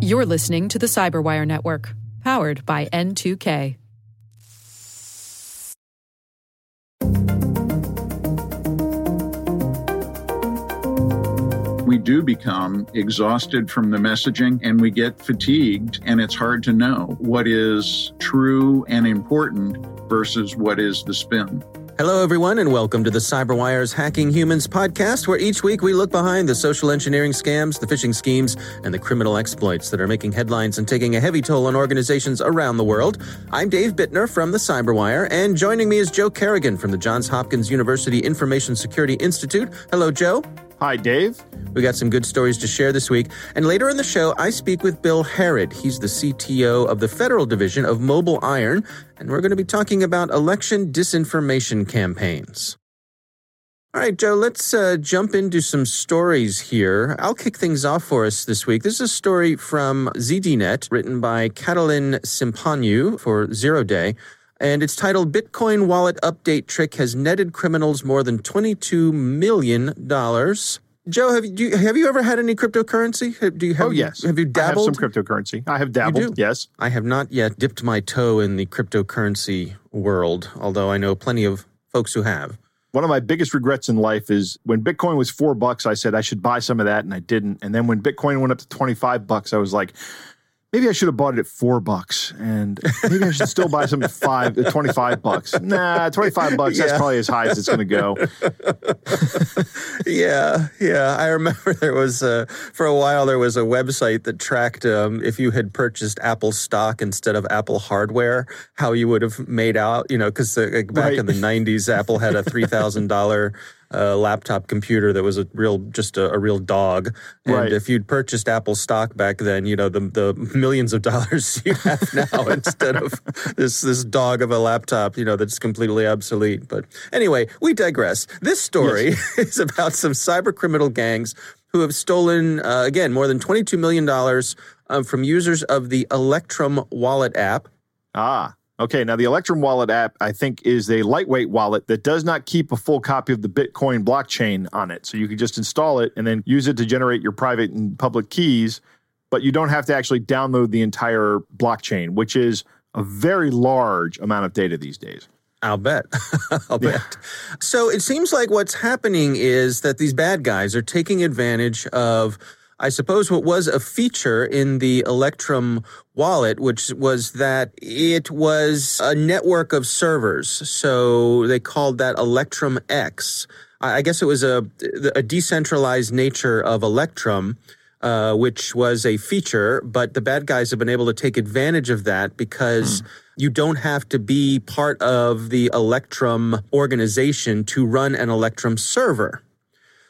You're listening to the Cyberwire Network, powered by N2K. we do become exhausted from the messaging and we get fatigued, and it's hard to know what is true and important versus what is the spin. Hello, everyone, and welcome to the CyberWire's Hacking Humans podcast, where each week we look behind the social engineering scams, the phishing schemes, and the criminal exploits that are making headlines and taking a heavy toll on organizations around the world. I'm Dave Bittner from the CyberWire, and joining me is Joe Carrigan from the Johns Hopkins University Information Security Institute. Hello, Joe. Hi, Dave. We got some good stories to share this week. And later in the show, I speak with Bill Harrod. He's the CTO of the Federal Division of Mobile Iron, and we're going to be talking about election disinformation campaigns. All right, Joe, let's uh, jump into some stories here. I'll kick things off for us this week. This is a story from ZDNet written by Catalin Cimpanu for Zero Day and it's titled Bitcoin Wallet Update Trick Has Netted Criminals More Than $22 Million. Joe, have you have you ever had any cryptocurrency? Do you have? Oh yes. Have you dabbled? I have some cryptocurrency. I have dabbled. Yes. I have not yet dipped my toe in the cryptocurrency world, although I know plenty of folks who have. One of my biggest regrets in life is when Bitcoin was four bucks. I said I should buy some of that, and I didn't. And then when Bitcoin went up to twenty five bucks, I was like, maybe I should have bought it at four bucks and maybe I should still buy some at five, 25 bucks. Nah, 25 bucks, yeah. that's probably as high as it's going to go. yeah, yeah. I remember there was, a, for a while, there was a website that tracked um, if you had purchased Apple stock instead of Apple hardware, how you would have made out, you know, because like, back right. in the 90s, Apple had a $3,000 A laptop computer that was a real just a, a real dog. And right. if you'd purchased Apple stock back then, you know the the millions of dollars you have now instead of this this dog of a laptop, you know that's completely obsolete. But anyway, we digress. This story yes. is about some cyber criminal gangs who have stolen, uh, again, more than $22 million uh, from users of the Electrum wallet app. Ah. Okay, now the Electrum Wallet app, I think, is a lightweight wallet that does not keep a full copy of the Bitcoin blockchain on it. So you can just install it and then use it to generate your private and public keys, but you don't have to actually download the entire blockchain, which is a very large amount of data these days. I'll bet. I'll yeah. bet. So it seems like what's happening is that these bad guys are taking advantage of I suppose what was a feature in the Electrum wallet, which was that it was a network of servers. So they called that Electrum X. I guess it was a, a decentralized nature of Electrum. Uh, which was a feature, but the bad guys have been able to take advantage of that because mm. you don't have to be part of the Electrum organization to run an Electrum server.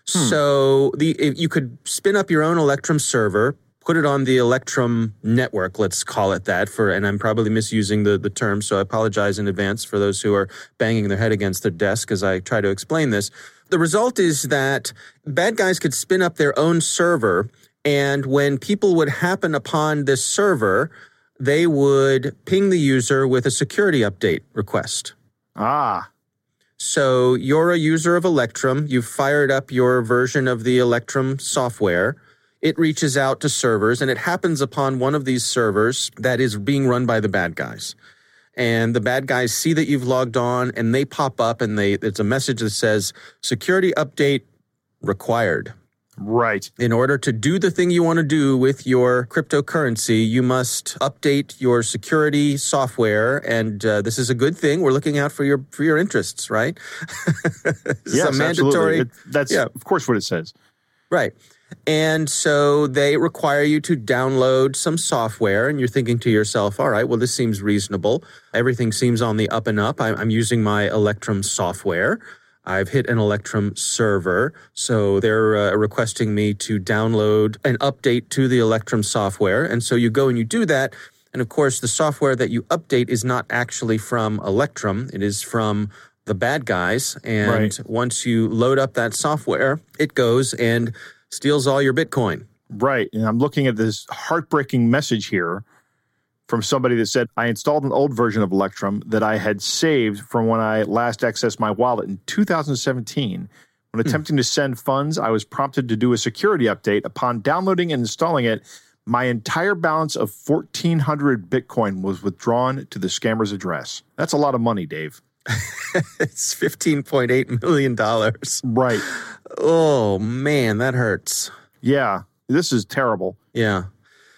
Hmm. So the you could spin up your own Electrum server, put it on the Electrum network, let's call it that for and I'm probably misusing the, the term, so I apologize in advance for those who are banging their head against their desk as I try to explain this. The result is that bad guys could spin up their own server and when people would happen upon this server, they would ping the user with a security update request. Ah. So you're a user of Electrum. You've fired up your version of the Electrum software. It reaches out to servers and it happens upon one of these servers that is being run by the bad guys. And the bad guys see that you've logged on and they pop up and they it's a message that says security update required. Right. In order to do the thing you want to do with your cryptocurrency, you must update your security software, and uh, this is a good thing. We're looking out for your for your interests, right? yes, mandatory. It, that's yeah. of course what it says. Right. And so they require you to download some software, and you're thinking to yourself, all right, well, this seems reasonable. Everything seems on the up and up. I'm using my Electrum software. I've hit an Electrum server, so they're uh, requesting me to download an update to the Electrum software. And so you go and you do that. And of course, the software that you update is not actually from Electrum, it is from the bad guys. And right. once you load up that software, it goes and steals all your Bitcoin. Right. And I'm looking at this heartbreaking message here from somebody that said, I installed an old version of Electrum that I had saved from when I last accessed my wallet in 2017. When hmm. attempting to send funds, I was prompted to do a security update. Upon downloading and installing it, my entire balance of 1400 Bitcoin was withdrawn to the scammer's address. That's a lot of money, Dave. it's $15.8 million. Right. Oh, man, that hurts. Yeah. This is terrible. Yeah.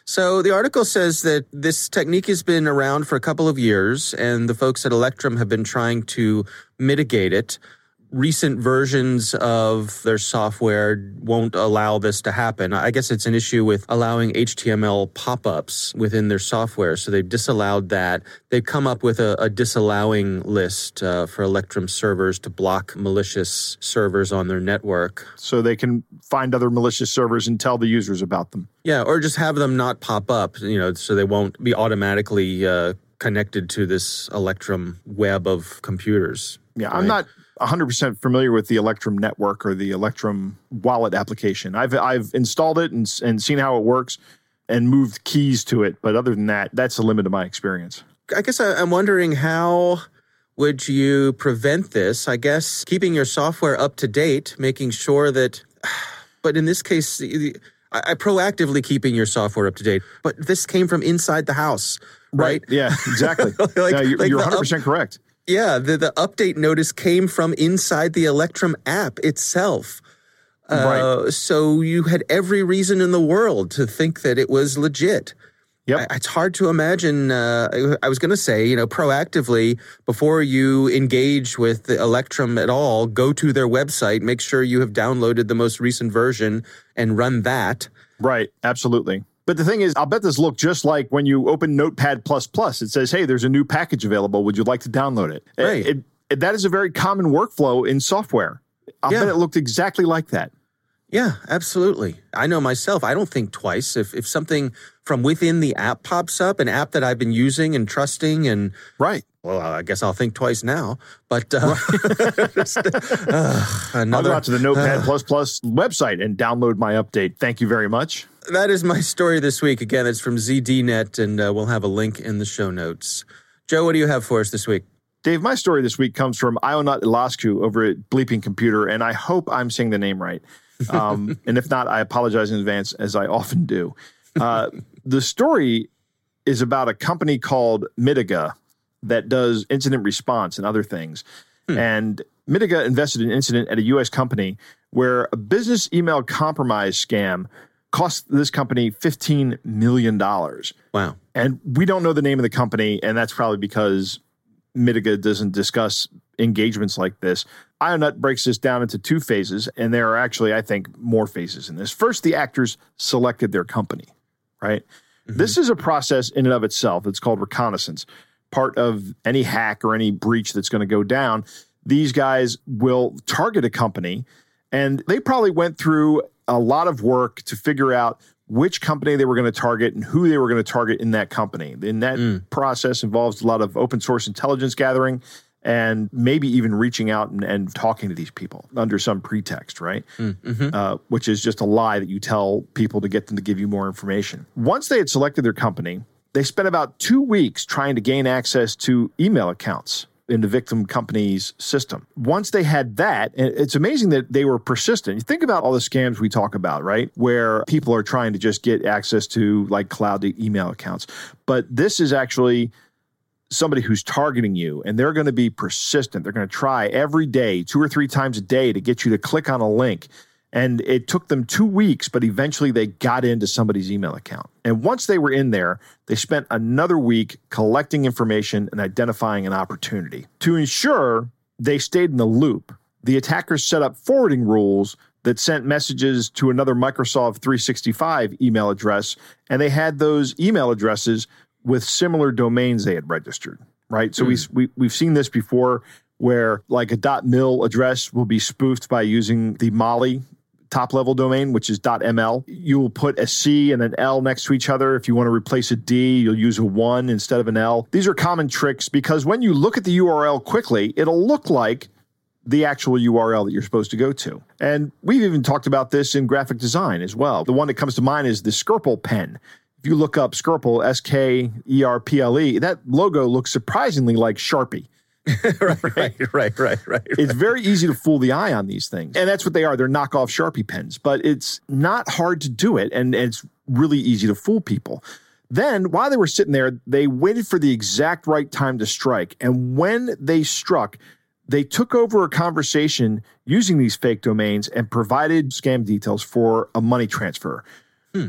So the article says that this technique has been around for a couple of years, and the folks at Electrum have been trying to mitigate it recent versions of their software won't allow this to happen. I guess it's an issue with allowing HTML pop ups within their software. So they've disallowed that. They've come up with a, a disallowing list uh, for Electrum servers to block malicious servers on their network. So they can find other malicious servers and tell the users about them. Yeah, or just have them not pop up, you know, so they won't be automatically uh, connected to this Electrum web of computers. Yeah, right? I'm not 100% familiar with the Electrum network or the Electrum wallet application. I've I've installed it and and seen how it works and moved keys to it, but other than that, that's the limit of my experience. I guess I'm wondering how would you prevent this? I guess keeping your software up to date, making sure that but in this case I, proactively keeping your software up to date. But this came from inside the house, right? right. Yeah, exactly. like, yeah, you're, like you're 100% up, correct. Yeah, the, the update notice came from inside the Electrum app itself. Uh, right. So you had every reason in the world to think that it was legit. Yep. it's hard to imagine. Uh, I was going to say, you know, proactively before you engage with the Electrum at all, go to their website, make sure you have downloaded the most recent version, and run that. Right. Absolutely. But the thing is, I'll bet this look just like when you open Notepad Plus It says, "Hey, there's a new package available. Would you like to download it?" Right. It, it, that is a very common workflow in software. I'll yeah. bet it looked exactly like that. Yeah, absolutely. I know myself. I don't think twice. If if something from within the app pops up, an app that I've been using and trusting, and right. Well, I guess I'll think twice now. But uh, just, uh, another, I'll go out to the Notepad uh, website and download my update. Thank you very much that is my story this week. Again, it's from ZDNet, and uh, we'll have a link in the show notes. Joe, what do you have for us this week? Dave, my story this week comes from Ionut Ilascu over at Bleeping Computer, and I hope I'm saying the name right. Um, and if not, I apologize in advance, as I often do. Uh, the story is about a company called Mitiga that does incident response and other things. Hmm. And Mitiga invested in an incident at a U.S. company where a business email compromise scam cost this company $15 million. Wow. And we don't know the name of the company, and that's probably because Mitiga doesn't discuss engagements like this. Ionut breaks this down into two phases, and there are actually, I think, more phases in this. First, the actors selected their company, right? Mm-hmm. This is a process in and of itself. It's called reconnaissance. Part of any hack or any breach that's going to go down, these guys will target a company, and they probably went through a lot of work to figure out which company they were going to target and who they were going to target in that company. And that mm. process involves a lot of open source intelligence gathering and maybe even reaching out and, and talking to these people under some pretext, right? Mm, mm-hmm. Uh, which is just a lie that you tell people to get them to give you more information. Once they had selected their company, they spent about two weeks trying to gain access to email accounts in the victim company's system. Once they had that, and it's amazing that they were persistent. You think about all the scams we talk about, right? Where people are trying to just get access to like cloud email accounts. But this is actually somebody who's targeting you and they're going to be persistent. They're going to try every day, two or three times a day to get you to click on a link and it took them two weeks, but eventually they got into somebody's email account. And once they were in there, they spent another week collecting information and identifying an opportunity. To ensure they stayed in the loop, the attackers set up forwarding rules that sent messages to another Microsoft 365 email address, and they had those email addresses with similar domains they had registered. Right. So mm. we, we, we've seen this before where like a .mil address will be spoofed by using the Mali top level domain, which is .ml. You will put a C and an L next to each other. If you want to replace a D, you'll use a 1 instead of an L. These are common tricks because when you look at the URL quickly, it'll look like the actual URL that you're supposed to go to. And we've even talked about this in graphic design as well. The one that comes to mind is the Skerple pen. If you look up Skerple, S K E R P L E, that logo looks surprisingly like Sharpie. right, right, right, right, right. It's very easy to fool the eye on these things. And that's what they are. They're knockoff Sharpie pens, but it's not hard to do it. And it's really easy to fool people. Then, while they were sitting there, they waited for the exact right time to strike. And when they struck, they took over a conversation using these fake domains and provided scam details for a money transfer. Hmm.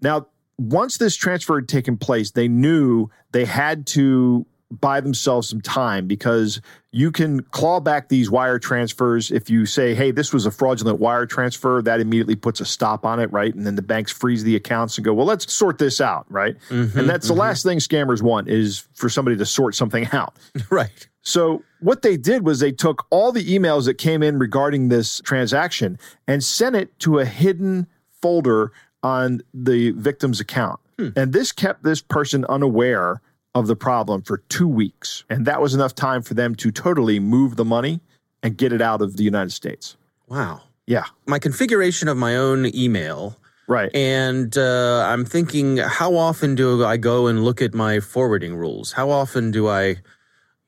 Now, once this transfer had taken place, they knew they had to buy themselves some time because you can claw back these wire transfers if you say, hey, this was a fraudulent wire transfer, that immediately puts a stop on it, right? And then the banks freeze the accounts and go, well, let's sort this out, right? Mm-hmm, and that's the last thing scammers want is for somebody to sort something out. right. So what they did was they took all the emails that came in regarding this transaction and sent it to a hidden folder on the victim's account. And this kept this person unaware of the problem for two weeks. And that was enough time for them to totally move the money and get it out of the United States. Wow. Yeah. My configuration of my own email. Right. And uh, I'm thinking, how often do I go and look at my forwarding rules? How often do I,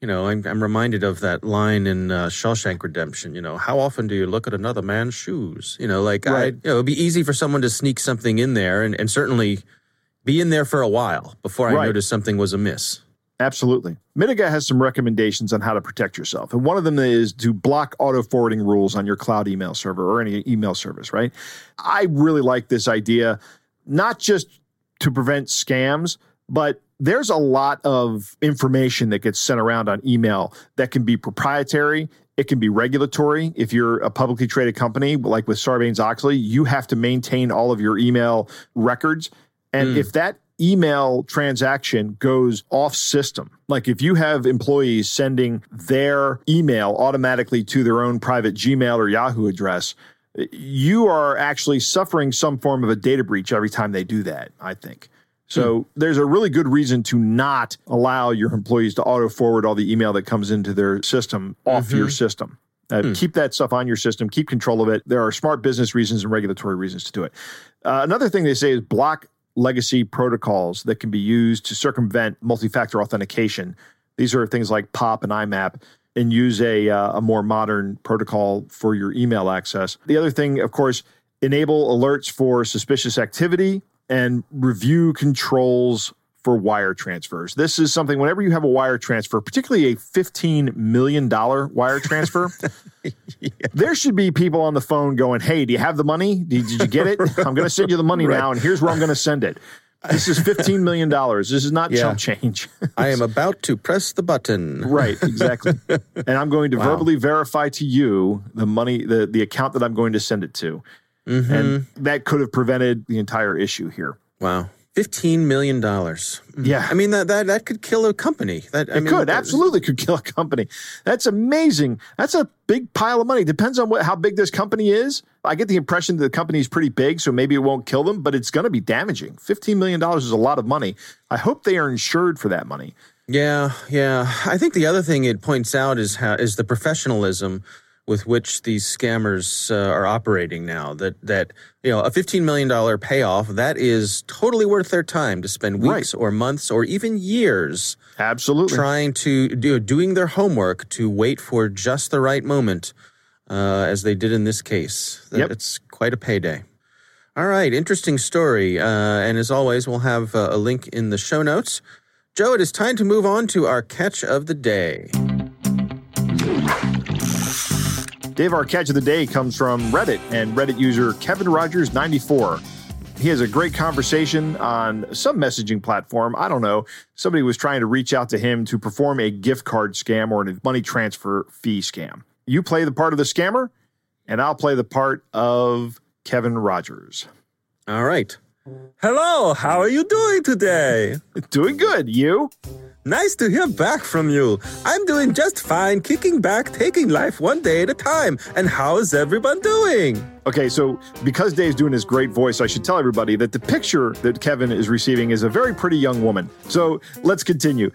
you know, I'm, I'm reminded of that line in uh, Shawshank Redemption. You know, how often do you look at another man's shoes? You know, like I, you know, it'd be easy for someone to sneak something in there, and, and certainly be in there for a while before I Right. notice something was amiss. Absolutely. Mitiga has some recommendations on how to protect yourself. And one of them is to block auto forwarding rules on your cloud email server or any email service, right? I really like this idea, not just to prevent scams, but there's a lot of information that gets sent around on email that can be proprietary. It can be regulatory. If you're a publicly traded company, like with Sarbanes Oxley, you have to maintain all of your email records. And if that email transaction goes off system, like if you have employees sending their email automatically to their own private Gmail or Yahoo address, you are actually suffering some form of a data breach every time they do that, I think. So there's a really good reason to not allow your employees to auto forward all the email that comes into their system off your system. Uh, Keep that stuff on your system, keep control of it. There are smart business reasons and regulatory reasons to do it. Uh, another thing they say is block legacy protocols that can be used to circumvent multi factor authentication. These are things like POP and IMAP and use a, uh, a more modern protocol for your email access. The other thing, of course, enable alerts for suspicious activity and review controls for wire transfers. This is something whenever you have a wire transfer, particularly a $15 million wire transfer, there should be people on the phone going, Hey, do you have the money? Did, did you get it? I'm going to send you the money now, and here's where I'm going to send it. This is $15 million. This is not Yeah. chump change. I am about to press the button. Right, exactly. and I'm going to verbally verify to you the money, the, the account that I'm going to send it to. Mm-hmm. And that could have prevented the entire issue here. Wow. Fifteen million dollars. Mm-hmm. Yeah. I mean that that that could kill a company. That I It mean, could that- absolutely could kill a company. That's amazing. That's a big pile of money. Depends on what how big this company is. I get the impression that the company is pretty big, so maybe it won't kill them, but it's going to be damaging. Fifteen million dollars is a lot of money. I hope they are insured for that money. Yeah, yeah. I think the other thing it points out is how is the professionalism with which these scammers uh, are operating now. That that you know a fifteen million dollar payoff that is totally worth their time to spend weeks or months or even years Absolutely. trying to do doing their homework to wait for just the right moment, uh, as they did in this case. That- Yep. It's quite a payday. All right, interesting story. Uh, and as always, we'll have uh, a link in the show notes. Joe, it is time to move on to our catch of the day. Dave, our catch of the day comes from Reddit and Reddit user Kevin Rogers94. He has a great conversation on some messaging platform. I don't know. Somebody was trying to reach out to him to perform a gift card scam or a money transfer fee scam. You play the part of the scammer, and I'll play the part of Kevin Rogers. All right. Hello, how are you doing today? Doing good. You? Nice to hear back from you. I'm doing just fine, kicking back, taking life one day at a time. And how is everyone doing? Okay, so because Dave's doing his great voice, I should tell everybody that the picture that Kevin is receiving is a very pretty young woman. So let's continue.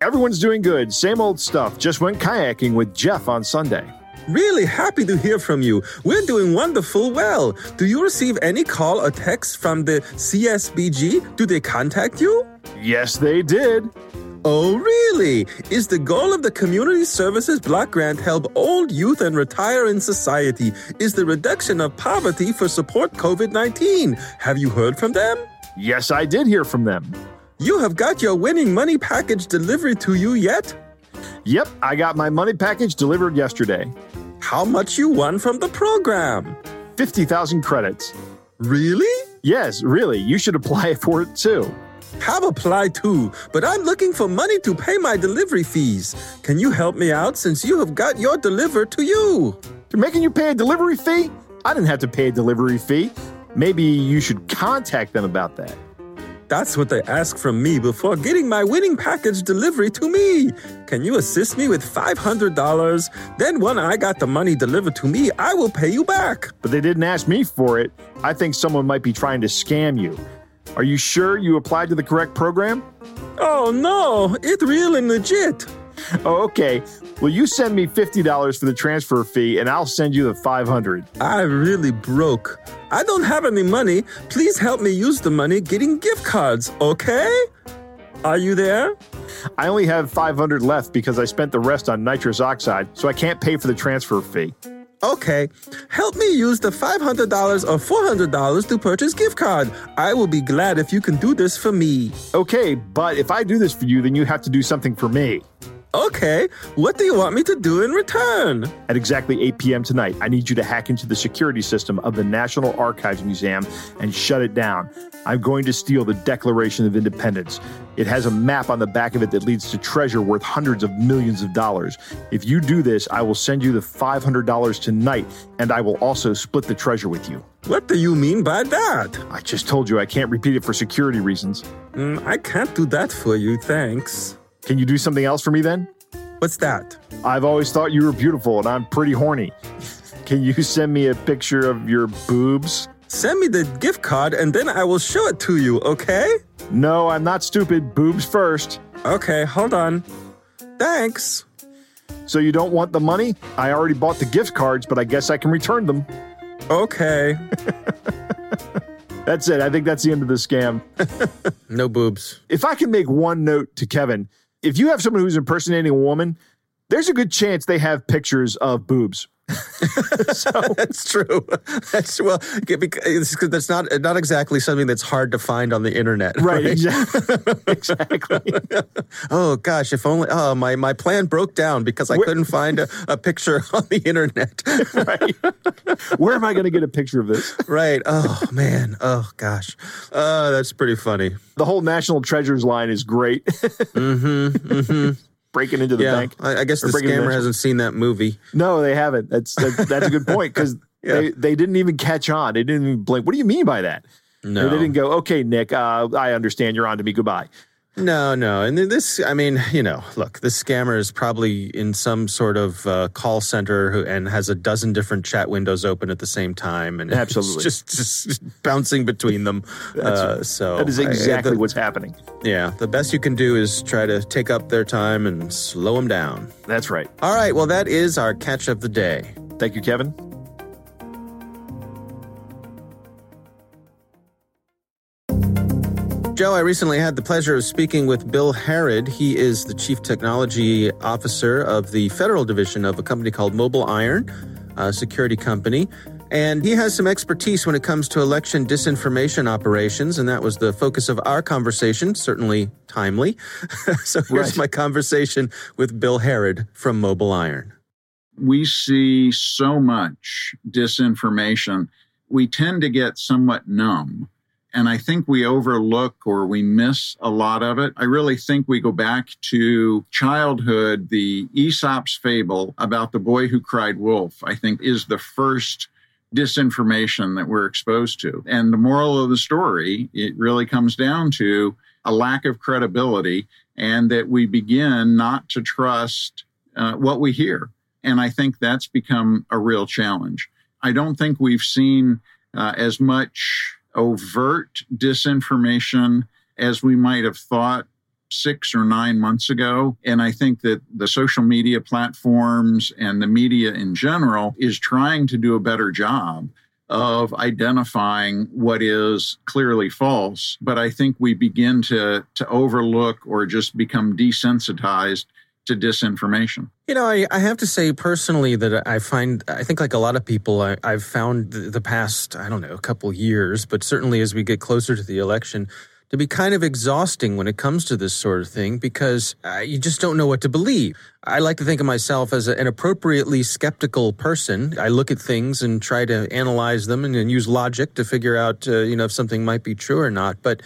Everyone's doing good. Same old stuff. Just went kayaking with Jeff on Sunday. Really happy to hear from you. We're doing wonderful well. Do you receive any call or text from the CSBG? Do they contact you? Yes, they did. Oh, really? Is the goal of the Community Services Block Grant help old, youth, and retire in society? Is the reduction of poverty for support COVID 19? Have you heard from them? Yes, I did hear from them. You have got your winning money package delivered to you yet? Yep, I got my money package delivered yesterday. How much you won from the program? 50,000 credits. Really? Yes, really, you should apply for it too. Have applied too, but I'm looking for money to pay my delivery fees. Can you help me out since you have got your delivered to you? They're making you pay a delivery fee? I didn't have to pay a delivery fee. Maybe you should contact them about that. That's what they ask from me before getting my winning package delivery to me. Can you assist me with $500? Then, when I got the money delivered to me, I will pay you back. But they didn't ask me for it. I think someone might be trying to scam you. Are you sure you applied to the correct program? Oh no, it's real and legit. Oh, okay. Well, you send me $50 for the transfer fee and I'll send you the 500. I really broke. I don't have any money. Please help me use the money getting gift cards, okay? Are you there? I only have 500 left because I spent the rest on nitrous oxide, so I can't pay for the transfer fee. Okay, help me use the $500 or $400 to purchase gift card. I will be glad if you can do this for me. Okay, but if I do this for you, then you have to do something for me. Okay, what do you want me to do in return? At exactly 8 p.m. tonight, I need you to hack into the security system of the National Archives Museum and shut it down. I'm going to steal the Declaration of Independence. It has a map on the back of it that leads to treasure worth hundreds of millions of dollars. If you do this, I will send you the $500 tonight, and I will also split the treasure with you. What do you mean by that? I just told you I can't repeat it for security reasons. Mm, I can't do that for you, thanks. Can you do something else for me then? What's that? I've always thought you were beautiful and I'm pretty horny. Can you send me a picture of your boobs? Send me the gift card and then I will show it to you, okay? No, I'm not stupid. Boobs first. Okay, hold on. Thanks. So you don't want the money? I already bought the gift cards, but I guess I can return them. Okay. That's it. I think that's the end of the scam. No boobs. If I can make one note to Kevin, if you have someone who's impersonating a woman, there's a good chance they have pictures of boobs. So that's true. That's well, because that's not not exactly something that's hard to find on the internet. Right, exactly. exactly. Oh gosh, if only oh my my plan broke down because I Where- couldn't find a, a picture on the internet. right. Where am I going to get a picture of this? right. Oh man. Oh gosh. Uh, that's pretty funny. The whole National Treasures line is great. Mm-hmm. Breaking into the yeah. bank. I, I guess the scammer hasn't seen that movie. No, they haven't. That's that's, that's a good point because Yeah. they, they didn't even catch on. They didn't even blink. What do you mean by that? No. They didn't go, okay, Nick, uh, I understand. You're on to me. Goodbye. No, no. And this, I mean, you know, look, this scammer is probably in some sort of uh, call center who, and has a dozen different chat windows open at the same time. And it's Absolutely. just, just bouncing between them. Uh, so That is I- exactly the- what's happening. Yeah. The best you can do is try to take up their time and slow them down. That's right. All right. Well, that is our catch of the day. Thank you, Kevin. Joe, I recently had the pleasure of speaking with Bill Harrod. He is the Chief Technology Officer of the Federal Division of a company called Mobile Iron, a security company. And he has some expertise when it comes to election disinformation operations, and that was the focus of our conversation, certainly timely. so here's Right. my conversation with Bill Harrod from Mobile Iron. we see so much disinformation, we tend to get somewhat numb. And I think we overlook or we miss a lot of it. I really think we go back to childhood. The Aesop's fable about the boy who cried wolf, I think, is the first disinformation that we're exposed to. And the moral of the story, it really comes down to a lack of credibility and that we begin not to trust uh, what we hear. And I think that's become a real challenge. I don't think we've seen uh, as much overt disinformation as we might have thought six or nine months ago. And I think that the social media platforms and the media in general is trying to do a better job of identifying what is clearly false. But I think we begin to, to overlook or just become desensitized to disinformation. You know, I, I have to say personally that I find, I think like a lot of people, I, have found the, the past, I don't know, a couple years, but certainly as we get closer to the election, to be kind of exhausting when it comes to this sort of thing because uh, you just don't know what to believe. I like to think of myself as a, an appropriately skeptical person. I look at things and try to analyze them and, and use logic to figure out, uh, you know, if something might be true or not. But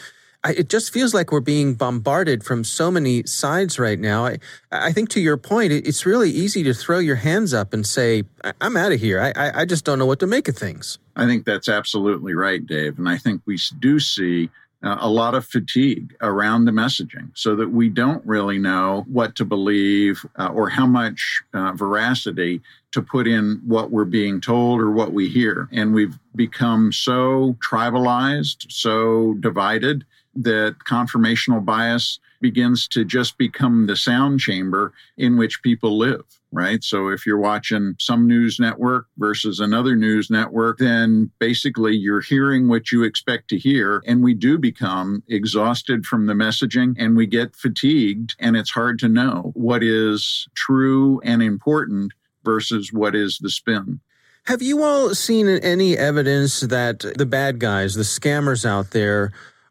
I, it just feels like we're being bombarded from so many sides right now. I, I think to your point, it, it's really easy to throw your hands up and say, I'm out of here. I, I, just don't know what to make of things. I think that's absolutely right, Dave. And I think we do see uh, a lot of fatigue around the messaging so that we don't really know what to believe uh, or how much uh, veracity to put in what we're being told or what we hear. And we've become so tribalized, so divided that confirmational bias begins to just become the sound chamber in which people live, right? So if you're watching some news network versus another news network, then basically you're hearing what you expect to hear. And we do become exhausted from the messaging and we get fatigued and it's hard to know what is true and important versus what is the spin. Have you all seen any evidence that the bad guys, the scammers out there,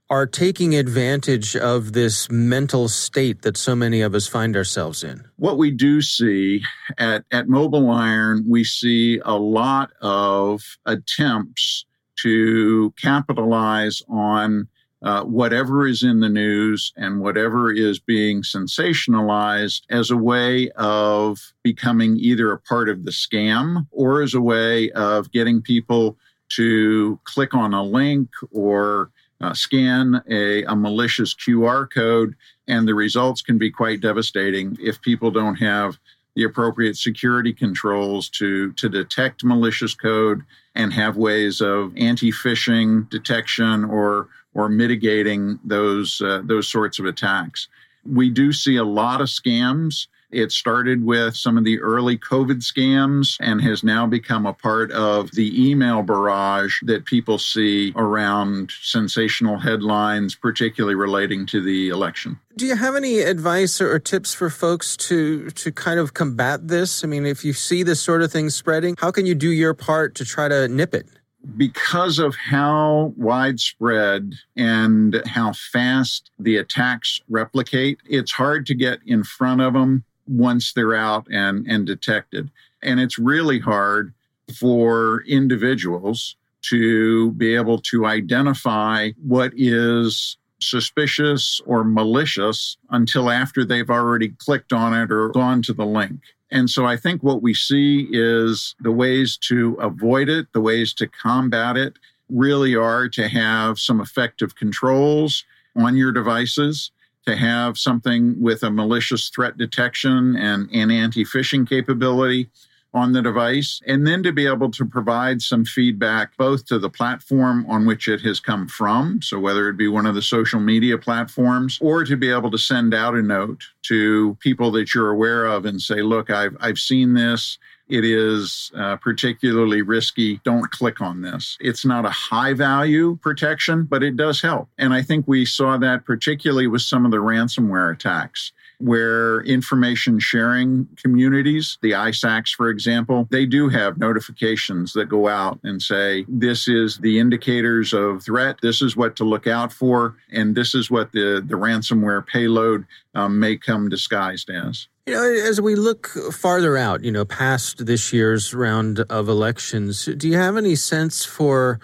are taking advantage of this mental state that so many of us find ourselves in? What we do see at, at Mobile Iron, we see a lot of attempts to capitalize on uh, whatever is in the news and whatever is being sensationalized as a way of becoming either a part of the scam or as a way of getting people to click on a link or uh, scan a, a malicious QR code, and the results can be quite devastating if people don't have the appropriate security controls to, to detect malicious code and have ways of anti-phishing detection or or mitigating those uh, those sorts of attacks. We do see a lot of scams it started with some of the early COVID scams and has now become a part of the email barrage that people see around sensational headlines, particularly relating to the election. Do you have any advice or tips for folks to to kind of combat this? I mean, if you see this sort of thing spreading, how can you do your part to try to nip it? because of how widespread and how fast the attacks replicate, it's hard to get in front of them once they're out and, and detected. And it's really hard for individuals to be able to identify what is suspicious or malicious until after they've already clicked on it or gone to the link. And so I think what we see is the ways to avoid it, the ways to combat it really are to have some effective controls on your devices to have something with a malicious threat detection and, and anti phishing capability on the device, and then to be able to provide some feedback both to the platform on which it has come from, so whether it be one of the social media platforms, or to be able to send out a note to people that you're aware of and say, look, I've, I've seen this it is uh, particularly risky. Don't click on this. It's not a high value protection, but it does help. And I think we saw that particularly with some of the ransomware attacks where information sharing communities, the ISACs, for example, they do have notifications that go out and say, this is the indicators of threat, this is what to look out for, and this is what the, the ransomware payload um, may come disguised as. You know, as we look farther out, you know, past this year's round of elections, do you have any sense for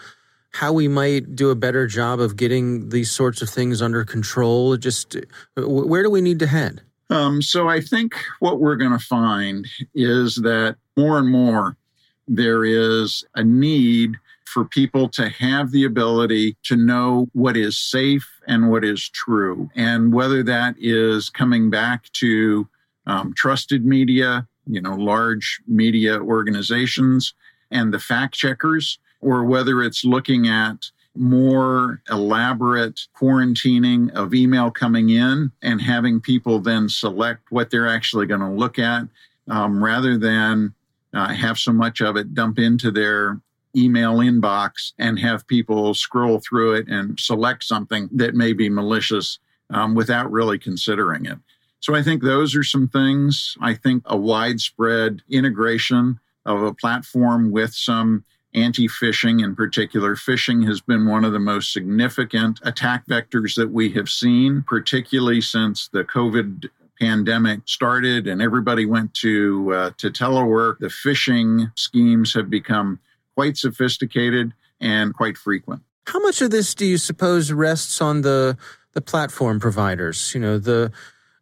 how we might do a better job of getting these sorts of things under control? Just where do we need to head? Um, so I think what we're going to find is that more and more there is a need for people to have the ability to know what is safe and what is true. And whether that is coming back to um, trusted media, you know, large media organizations and the fact checkers or whether it's looking at more elaborate quarantining of email coming in and having people then select what they're actually going to look at um, rather than uh, have so much of it dump into their email inbox and have people scroll through it and select something that may be malicious um, without really considering it. So I think those are some things. I think a widespread integration of a platform with some anti phishing in particular. Phishing has been one of the most significant attack vectors that we have seen, particularly since the COVID pandemic started and everybody went to uh, to telework. The phishing schemes have become quite sophisticated and quite frequent. How much of this do you suppose rests on the the platform providers? You know, the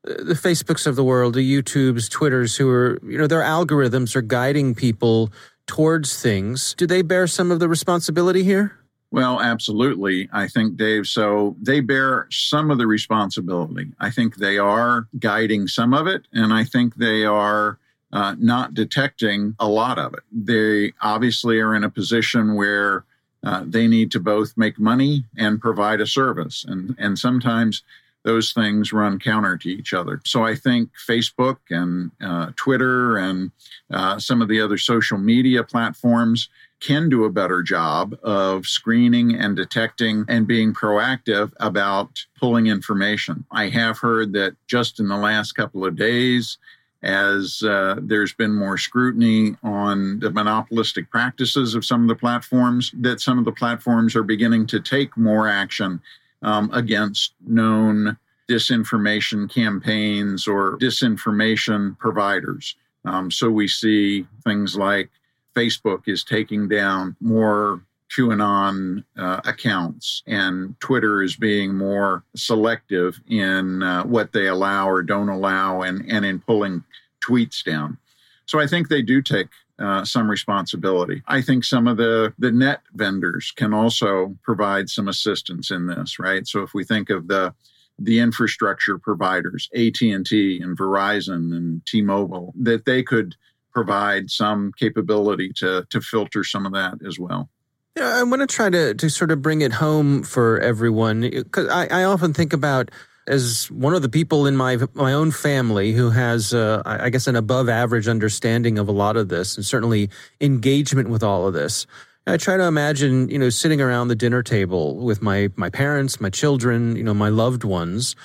the Facebooks of the world, the YouTubes, Twitters, who are, you know, their algorithms are guiding people towards things. Do they bear some of the responsibility here? Well, absolutely. I think, Dave, so they bear some of the responsibility. I think they are guiding some of it, and I think they are uh, not detecting a lot of it. They obviously are in a position where uh, they need to both make money and provide a service. And, and sometimes those things run counter to each other. So I think Facebook and uh, Twitter and uh, some of the other social media platforms can do a better job of screening and detecting and being proactive about pulling information. I have heard that just in the last couple of days, as uh, there's been more scrutiny on the monopolistic practices of some of the platforms, that some of the platforms are beginning to take more action um, against known disinformation campaigns or disinformation providers. Um, so we see things like Facebook is taking down more QAnon uh, accounts, and Twitter is being more selective in uh, what they allow or don't allow and, and in pulling tweets down. So I think they do take uh, some responsibility. I think some of the the net vendors can also provide some assistance in this, right? So if we think of the the infrastructure providers, AT&T and Verizon and T-Mobile, that they could provide some capability to to filter some of that as well. Yeah, I want to try to to sort of bring it home for everyone because I, I often think about as one of the people in my my own family who has, uh, I guess, an above average understanding of a lot of this, and certainly engagement with all of this. I try to imagine, you know, sitting around the dinner table with my my parents, my children, you know, my loved ones,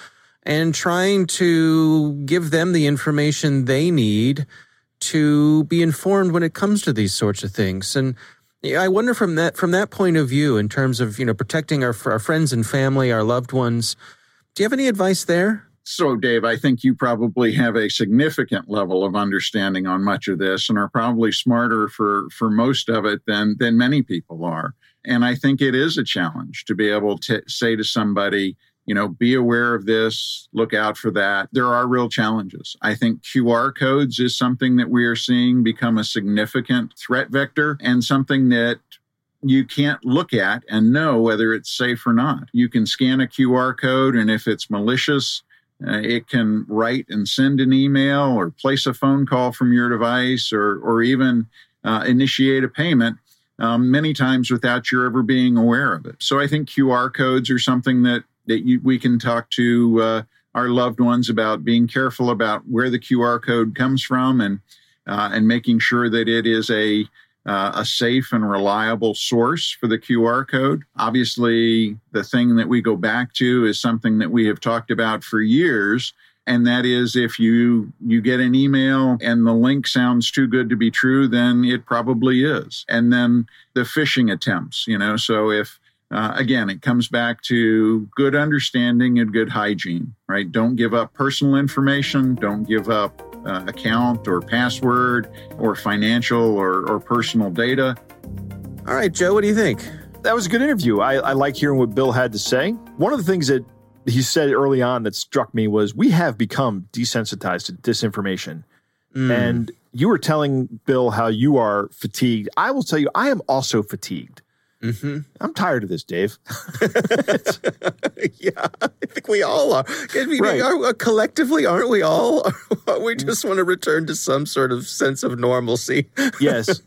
and trying to give them the information they need to be informed when it comes to these sorts of things. And I wonder from that from that point of view, in terms of you know protecting our our friends and family, our loved ones, do you have any advice there? So, Dave, I think you probably have a significant level of understanding on much of this and are probably smarter for, for most of it than, than many people are. And I think it is a challenge to be able to say to somebody, you know, be aware of this, look out for that. There are real challenges. I think QR codes is something that we are seeing become a significant threat vector and something that you can't look at and know whether it's safe or not. You can scan a QR code, and if it's malicious, uh, it can write and send an email or place a phone call from your device or, or even uh, initiate a payment um, many times without your ever being aware of it. So I think QR codes are something that that you, we can talk to uh, our loved ones about being careful about where the QR code comes from and uh, and making sure that it is a uh, a safe and reliable source for the QR code. Obviously, the thing that we go back to is something that we have talked about for years. And that is if you you get an email and the link sounds too good to be true, then it probably is. And then the phishing attempts, you know, so if uh, again, it comes back to good understanding and good hygiene, right? Don't give up personal information. Don't give up uh, account or password or financial or, or personal data. All right, Joe, what do you think? That was a good interview. I, I like hearing what Bill had to say. One of the things that he said early on that struck me was we have become desensitized to disinformation. Mm. And you were telling Bill how you are fatigued. I will tell you, I am also fatigued. Mm-hmm. I'm tired of this, Dave. yeah, I think we all are. I mean, right. are, uh, collectively, aren't we all? we just want to return to some sort of sense of normalcy. yes.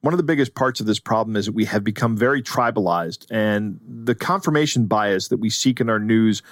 One of the biggest parts of this problem is that we have become very tribalized, and the confirmation bias that we seek in our news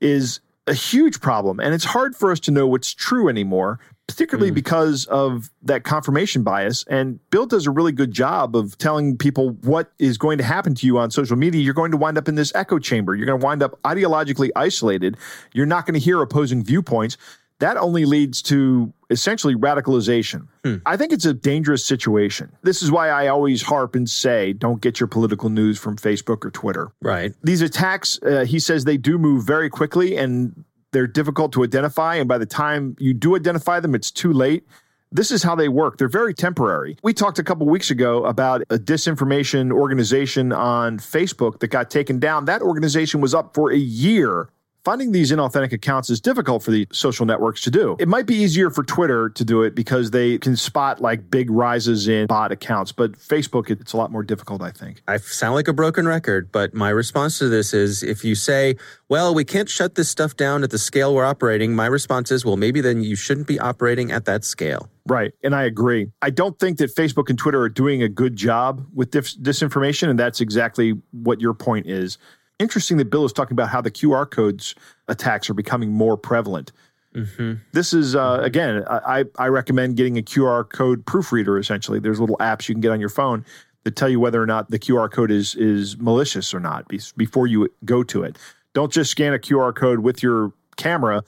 is a huge problem. And it's hard for us to know what's true anymore, particularly mm. because of that confirmation bias. And Bill does a really good job of telling people what is going to happen to you on social media. You're going to wind up in this echo chamber. You're going to wind up ideologically isolated. You're not going to hear opposing viewpoints that only leads to essentially radicalization. Hmm. I think it's a dangerous situation. This is why I always harp and say don't get your political news from Facebook or Twitter. Right. These attacks, uh, he says they do move very quickly and they're difficult to identify. And by the time you do identify them, it's too late. This is how they work. They're very temporary. We talked a couple weeks ago about a disinformation organization on Facebook that got taken down. That organization was up for a year Finding these inauthentic accounts is difficult for the social networks to do. It might be easier for Twitter to do it because they can spot like big rises in bot accounts, but Facebook, it's a lot more difficult, I think. I sound like a broken record, but my response to this is if you say, well, we can't shut this stuff down at the scale we're operating, my response is, well, maybe then you shouldn't be operating at that scale. Right. And I agree. I don't think that Facebook and Twitter are doing a good job with dis- disinformation. And that's exactly what your point is interesting that Bill is talking about how the QR codes attacks are becoming more prevalent. Mm-hmm. This is uh, again, I, I recommend getting a QR code proofreader. Essentially, there's little apps you can get on your phone that tell you whether or not the QR code is is malicious or not before you go to it. Don't just scan a QR code with your camera.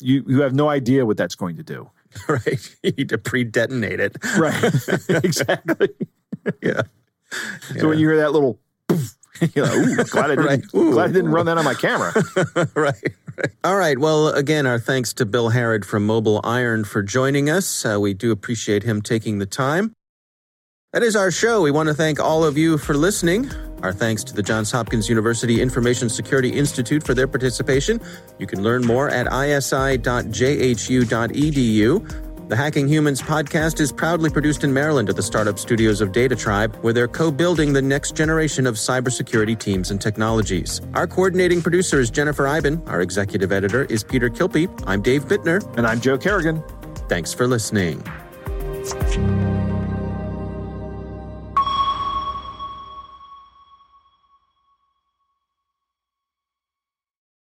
You you have no idea what that's going to do. Right, you need to pre-detonate it. Right, exactly. yeah. So yeah. when you hear that little poof, you know, ooh, glad I didn't, right. glad I didn't run that on my camera. right, right. All right. Well, again, our thanks to Bill Harrod from MobileIron for joining us. Uh, we do appreciate him taking the time. That is our show. We want to thank all of you for listening. Our thanks to the Johns Hopkins University Information Security Institute for their participation. You can learn more at isi.jhu.edu. The Hacking Humans podcast is proudly produced in Maryland at the startup studios of DataTribe, where they're co building the next generation of cybersecurity teams and technologies. Our coordinating producer is Jennifer Eiben. Our executive editor is Peter Kilpe. I'm Dave Bittner. And I'm Joe Carrigan. Thanks for listening.